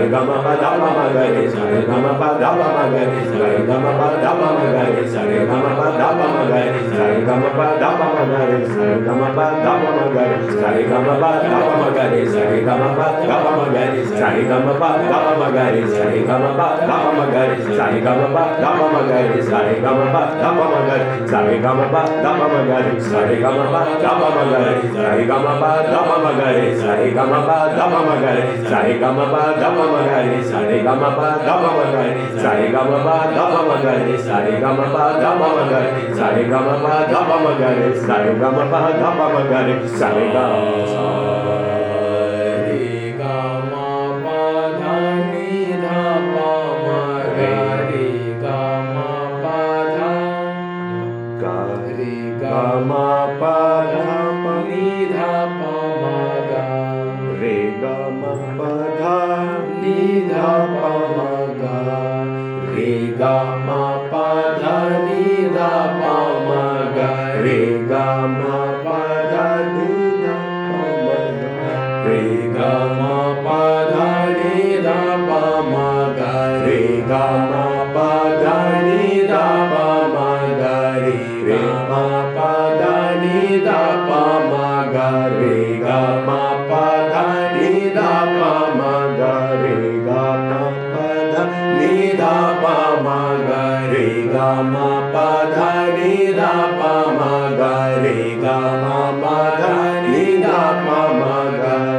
sare ga ma pa ga pa ma ga re sare ga ma pa ga pa ma ga re sare ga ma pa ga pa ma ga re sare ga ma pa ga pa ma ga re sare ga ma pa ga pa ma ga re sare ga ma pa ga pa ma ga re sare ga ma pa ga pa ma ga re sare ga ma pa ga pa ma ga re sare ga ma pa ga pa ma ga re sa re ga ma pa da ma ma ga re sa re ga ma pa da ma ma ga re sa re ga ma pa da ma ma ma pa da ma ma ma pa da re ga ma pa dha ni dha pa ma ga re ga ma pa ni dha pa ma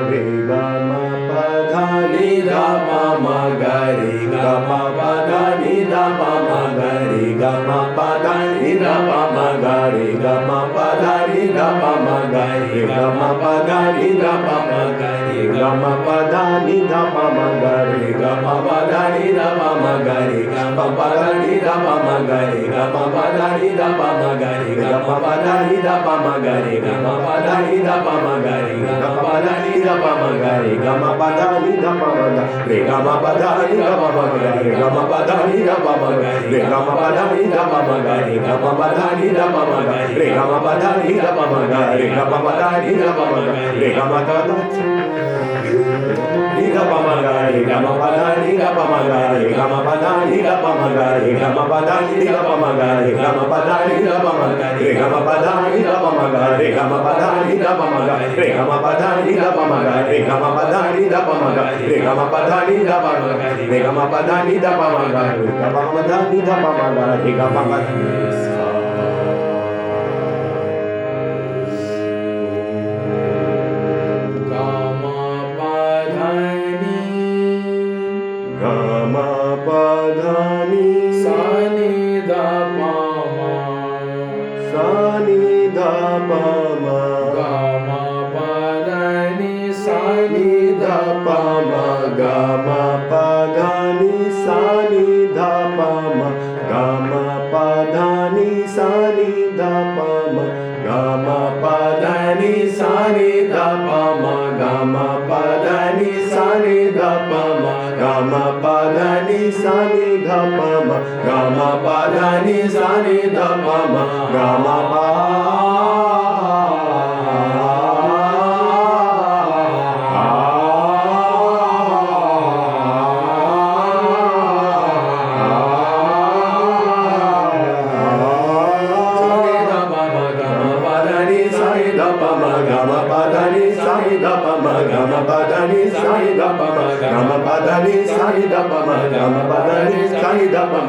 re ga ma pa dha ni dha pa ma ga re ga ma pa dha ni dha pa ma ga re ga ma pa dha ni dha pa ma ga re ga ma pa dha ni dha pa ma ga re ga ma pa dha ni dha pa ma ga re ga ma pa dha ni dha pa ma ga re ga ma pa dha ni dha pa ma ga re ga ma pa dha ni dha pa ma ga re ga ma pa dha ni dha pa ma ga re ga ma pa dha ni dha pa ma ga re ga ma pa dha ni dha pa ma ga re ga ma pa dha ni dha pa ma ga re ga ma pa dha ni dha pa ma ga re ga ma pa dha ni dha pa ma ga re ga ma pa dha ni dha pa ma ga re ga ma pa dha ni dha pa ma ga re ga ma pa dha ni dha pa ma ga re ga ma pa dha ni dha pa ma ga re ga ma pa dha ni dha pa ma ga re ga ma pa dha ni dha pa ma ga re ga ma pa dha ni dha pa ma ga re ga ma pa dha ni dha pa ma ga re ga ma pa dha ni dha pa ma ga re ga ma pa dha ni dha pa ma ga re ga ma pa dha ni dha pa ma ga re ga ma pa dha ni dha pa ma ga re Yes. नी सा नि pa da ni sa ni da pa ma ra ma pa Gama padani sahi da pama, gama padani sahi da pama, gama padani.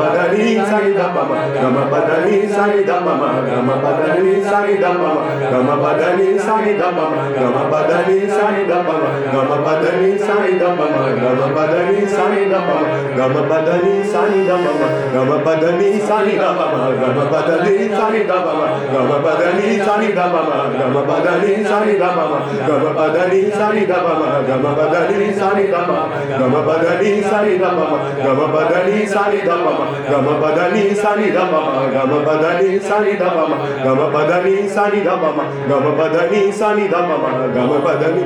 padani sai da pa ma ga ma padani sai da pa ma ga ma padani ga ma pa da ni da pa ma ga ri sa re ga ma pa da ni da pa ma ga ri sa re ga ma pa da ni da pa ma ga ri sa re ga ma pa badani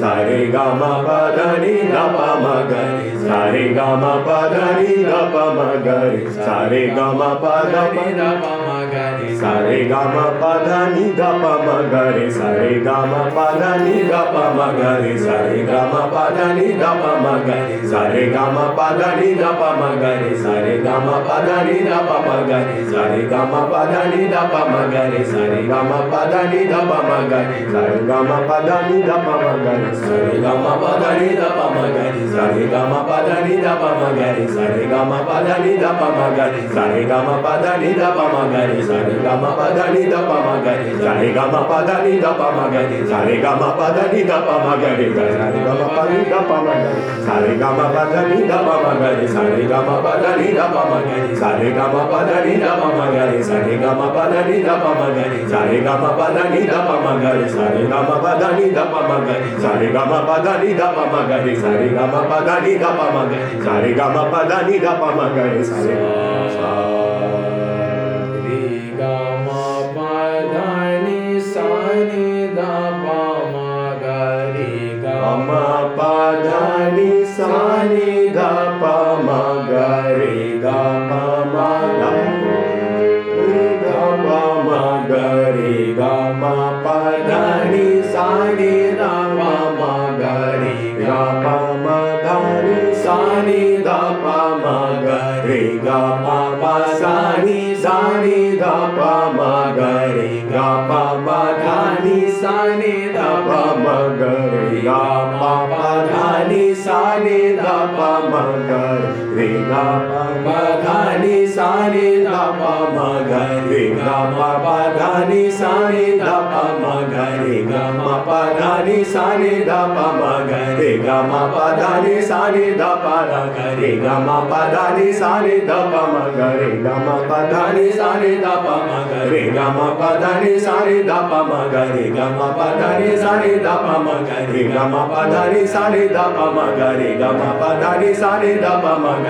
sare ga ma pa da ni ga pa ma ga re sare ga ma pa da ni ga pa ma ga re sare ga ma pa da ni ga ga ma pa da ni da pa ma ga ri sa re ga ma pa da ni da pa ma ga ri sa re ga ma pa da ni da pa ma ga ri sa re ga ma pa da ni da pa ma ga ri sa re ga ma pa da ni da pa ma ga ri sa re ga ma pa da ni da pa ma ga ri sa re ga ma pa da ni da pa ma ga ri sa re ga ma pa da ni da pa ma ga ri sa re ga ma pa da ni da pa ma ga ri sa re ga ma pa da ni da pa ma ga ri sa re ga ma pa da ni da pa ma ga ri sa re ga ma pa ni da pa ma ga ri sa re ga ma pa da ni da pa ma ga ri sa re ga ma pa da ni da pa ma ga ri sa re ga ma pa da ni da pa ma ga ri sa re ga ma pa da ni da pa ma ga ri sa re ga ma pa da ni da pa ma ga ri sa re ga ma pa da ni da pa ma ga ri sa re ga ma pa da ni da pa ma ga ri sa re ga ma pa da ni da pa ma ga ri sa re ga ma pa da ni da pa ma ga ri sa re sa ma pa da ni sa ni da pa ma ga ri ga ma ma da ri ga pa ma ga ri ga ma pa da ni sa ni da pa ma ga ri ga pa ma da ni sa ni da pa ma ga ri ga pa pa sa ni sa ni da pa ma ga ri ga pa pa da ni sa ni da pa ma गा पा धा नि सा नि धा पा म ग da pa ma pa sa ni ma ga ma pa sa ni ma ga ma pa sa ni ma ga ma pa sa ni da ga ma pa sa ni ma ga ma pa sa ni ma ga ma pa sa ni ma ga ma pa sa ni ma ga ma pa sa ni ma ga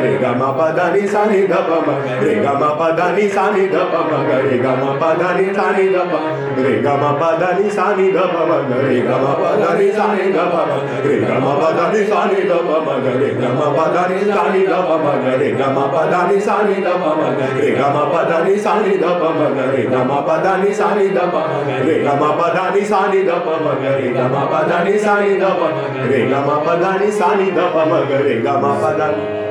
re ga ma pa da ni sa ni da pa ma re ga ma pa da ni sa ni da pa ma re ga ma pa da ni sa ni da pa re ga ma pa da ni sa ni da pa ma re ga ma pa da ni sa ni da pa ma re ga ma pa da ni sa ni da pa ma re ga ma pa da ni sa ni da pa ma re ga ma pa da ni sa ni da pa ma re ga ma pa da ni sa ni da pa ma re ga ma pa da ni sa ni da pa ma re ga ma pa da ni sa ni da pa ma re ga ma pa da ni sa ni da pa ma re ga ma pa da ni sa ni da pa ma re ga ma pa da ni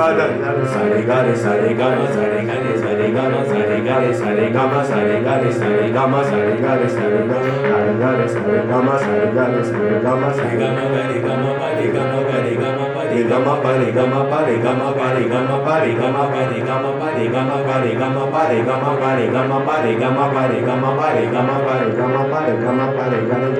Sare ga re sare ga ma sare ga re sare ga ma sare ga re sare ga ma sare ga re sare ga ma sare ga re sare ga sare ga re sare ga ma sare ga re sare ga ma sare ga ma ga re ga ma pa re ga ma ga re ga ma pa re ga ma pa re ga ma pa re ga ma pa re ga ma pa re ga ma ga re ga ma pa re ga ma ga re ga ma pa re ga ma ga re ga ma pa re ga ma ga re ga ma pa re ga ma pa re ga ma pa re ga ma pa re ga ma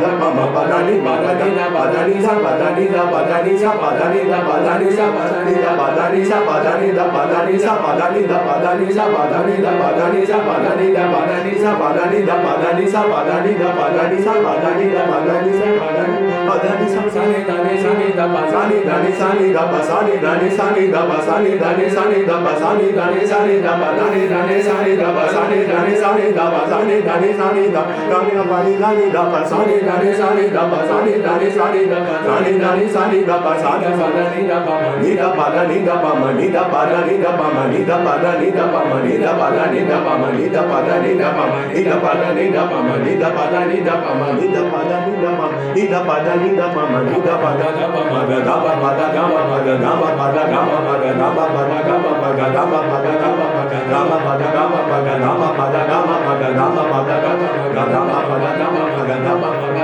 da ba ba ba da di ba da di da ba da di sa ba da di da ba da di sa ba da di da ba da di sa ba da di da ba da di sa ba da di da ba da di sa ba da di da ba da di sa ba da di da ba da di sa ba da di da ba da di sa ba da di da ba da di sa ba da di da ba da di ni sa ni da pa sa ni da ni sa ni da pa sa ni da ni sa ni da pa ni da da ni da pa ma ni da pa da ni da pa ma ni da pa da ni da pa ma ni da pa da ni da pa ma ni da pa da ni da pa ma ni da pa da ni da pa ma ni da pa da ni da pa ma ni da pa da ni da ma ni da da ni da ni da da ni da ma ni da da da ma da da da da da da da da da da da da da da pa pa ga da pa pa da ga pa pa ga da pa pa ga da pa pa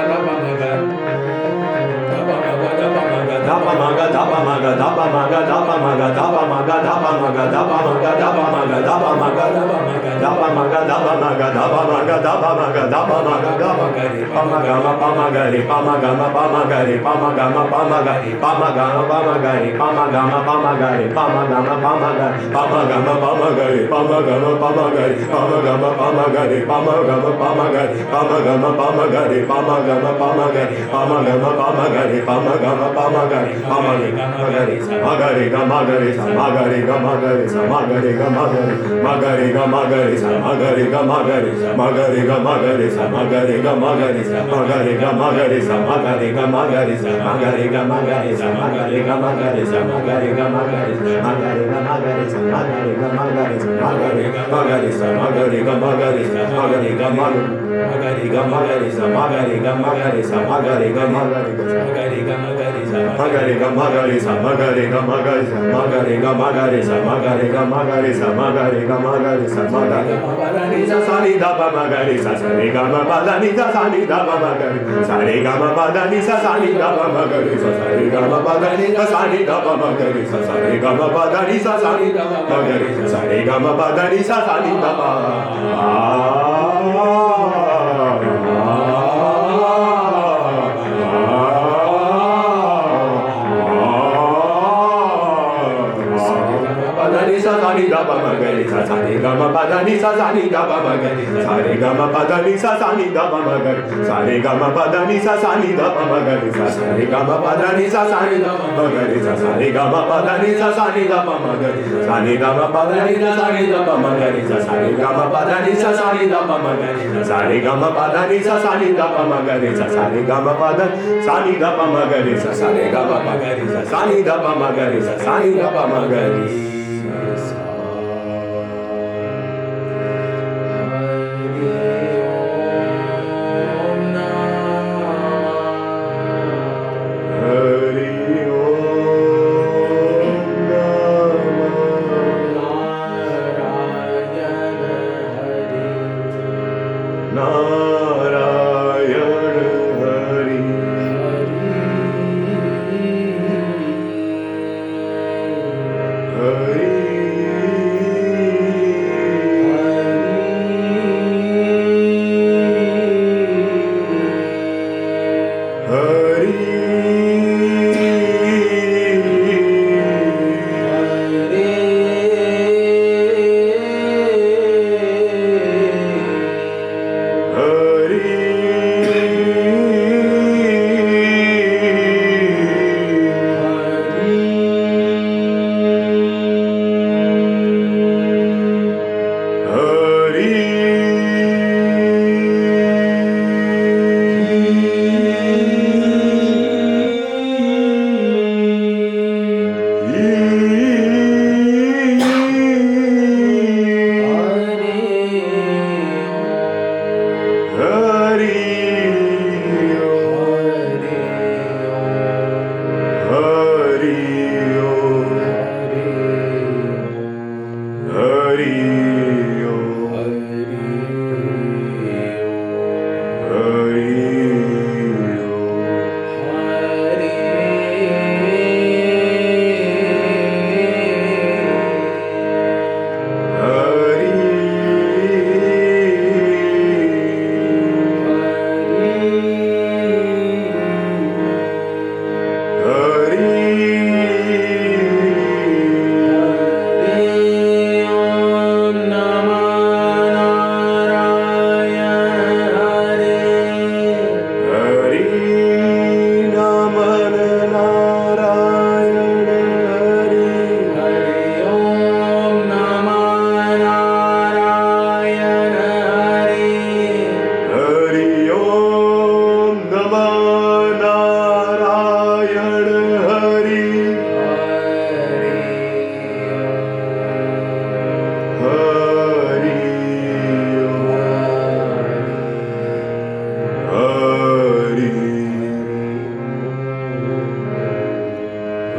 daba maga daba maga daba maga daba maga daba maga daba maga daba maga daba maga daba maga daba maga daba maga daba maga daba maga daba maga daba maga daba gari pama gama pama gari pama gama pama gari pama gama pama gari pama gama pama gari pama gama pama gari pama gama pama gari pama gama pama gari pama gama pama gari pama gama pama gari pama gama pama gari pama gama pama gari pama gama pama gari pama gama pama gari pama gama pama gari magari magari ga magari magari ga magari magari ga magari magari ga magari magari ga magari magari ga magari magari ga magari magari ga magari magari ga magari magari ga magari magari ga magari magari ga magari magari ga magari magari ga magari magari ga magari magari ga magari magari ga magari magari ga magari magariga magariza magariga magariza magariga magariga magariza magariga magariza magariga magariza magariga magariza magariga magariza magariga magariza magariga magariza sarida magariza sarega magariza sarida magariza sarega magariza sarida magariza sarega magariza sarida magariza sarega magariza sarida magariza sarega magariza sarida magariza sarega magariza sarida magariza ni da ba ma ni ga ni sa sa ni ga ma ba da ni sa sa ni da ba ma ga ni sa ni ga ma pa da ni sa sa ni da ba ma ga ni sa re ga ma pa da ni sa sa ni da ba ma ga pa ni sa sa ni ga ni ma pa da ni sa sa ni da ba ma ga ni sa sa re ga ma pa da ni sa sa ni da ba ma ga ni sa ni ga ma pa da ni sa sa ni da ba ma ga ni sa sa re ga ma pa da ni sa sa ni da ba ma ga ni sa re ga ma pa da ni sa sa ni da ba ma ga ni sa sa re ga ma pa da sa ni da ba ma ga ni sa sa re ga ma pa ga ni sa sa ni da ba ma ga ni sa sa ni da ba ma ga ni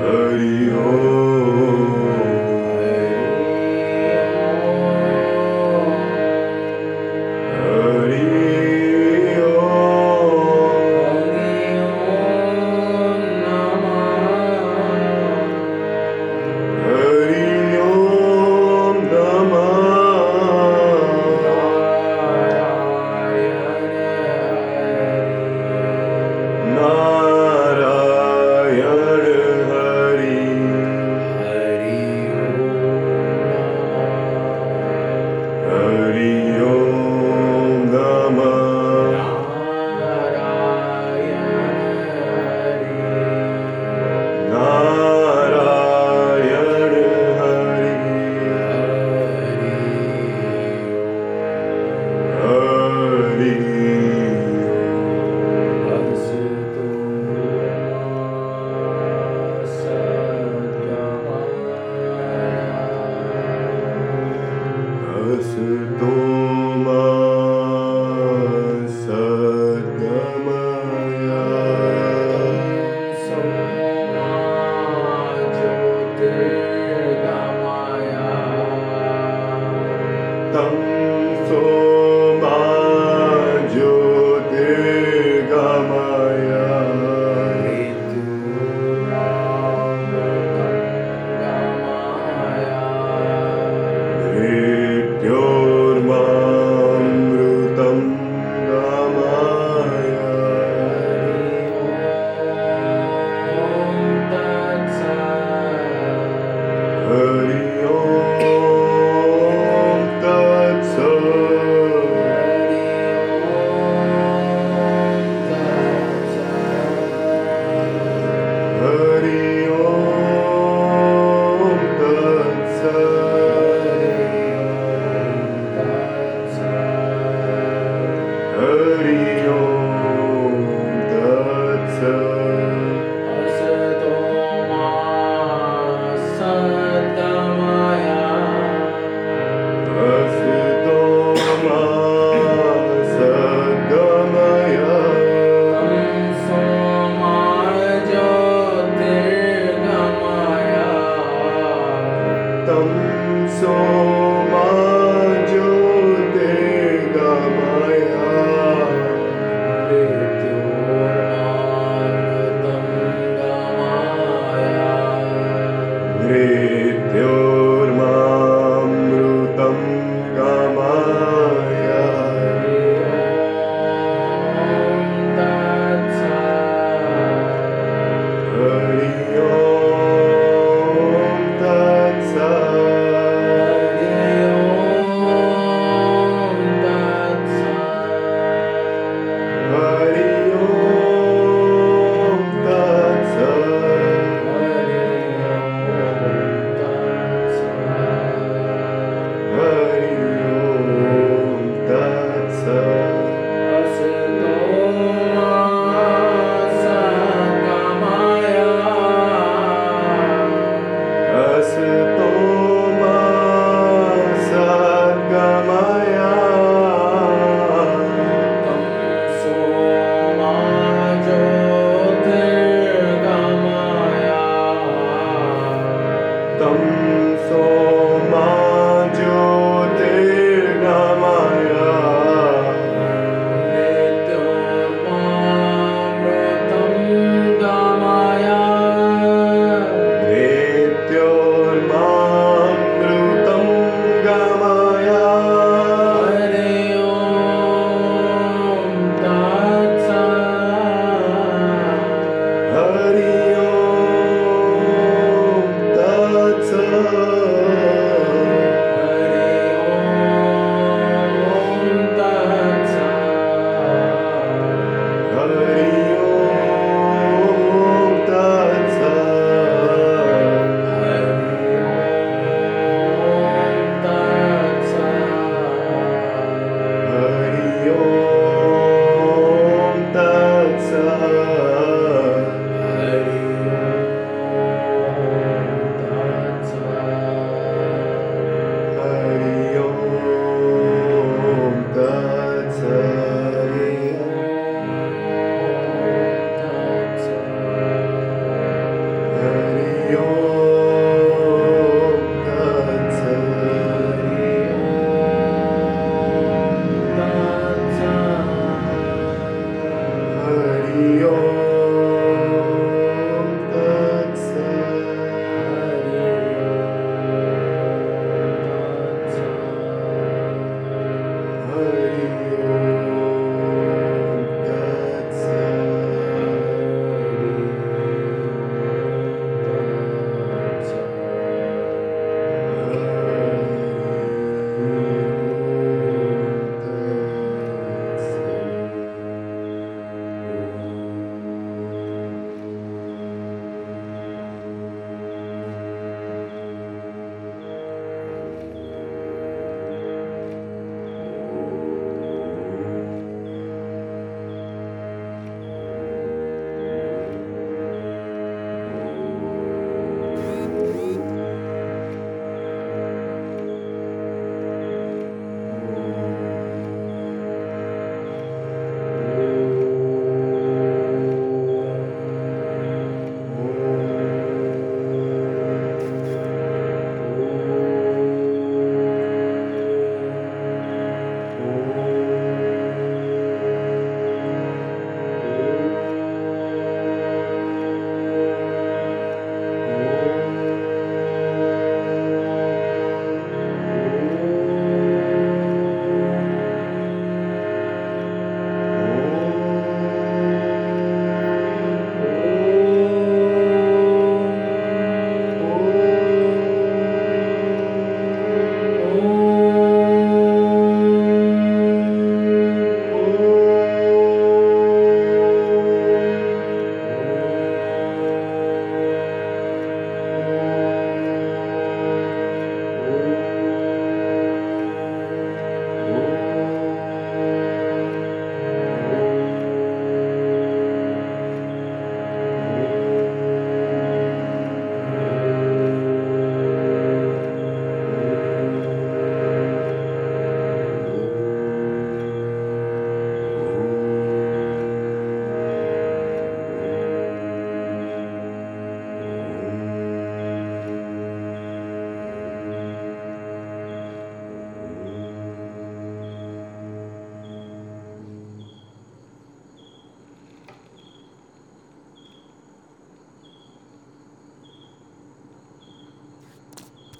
Hari Om. Oh.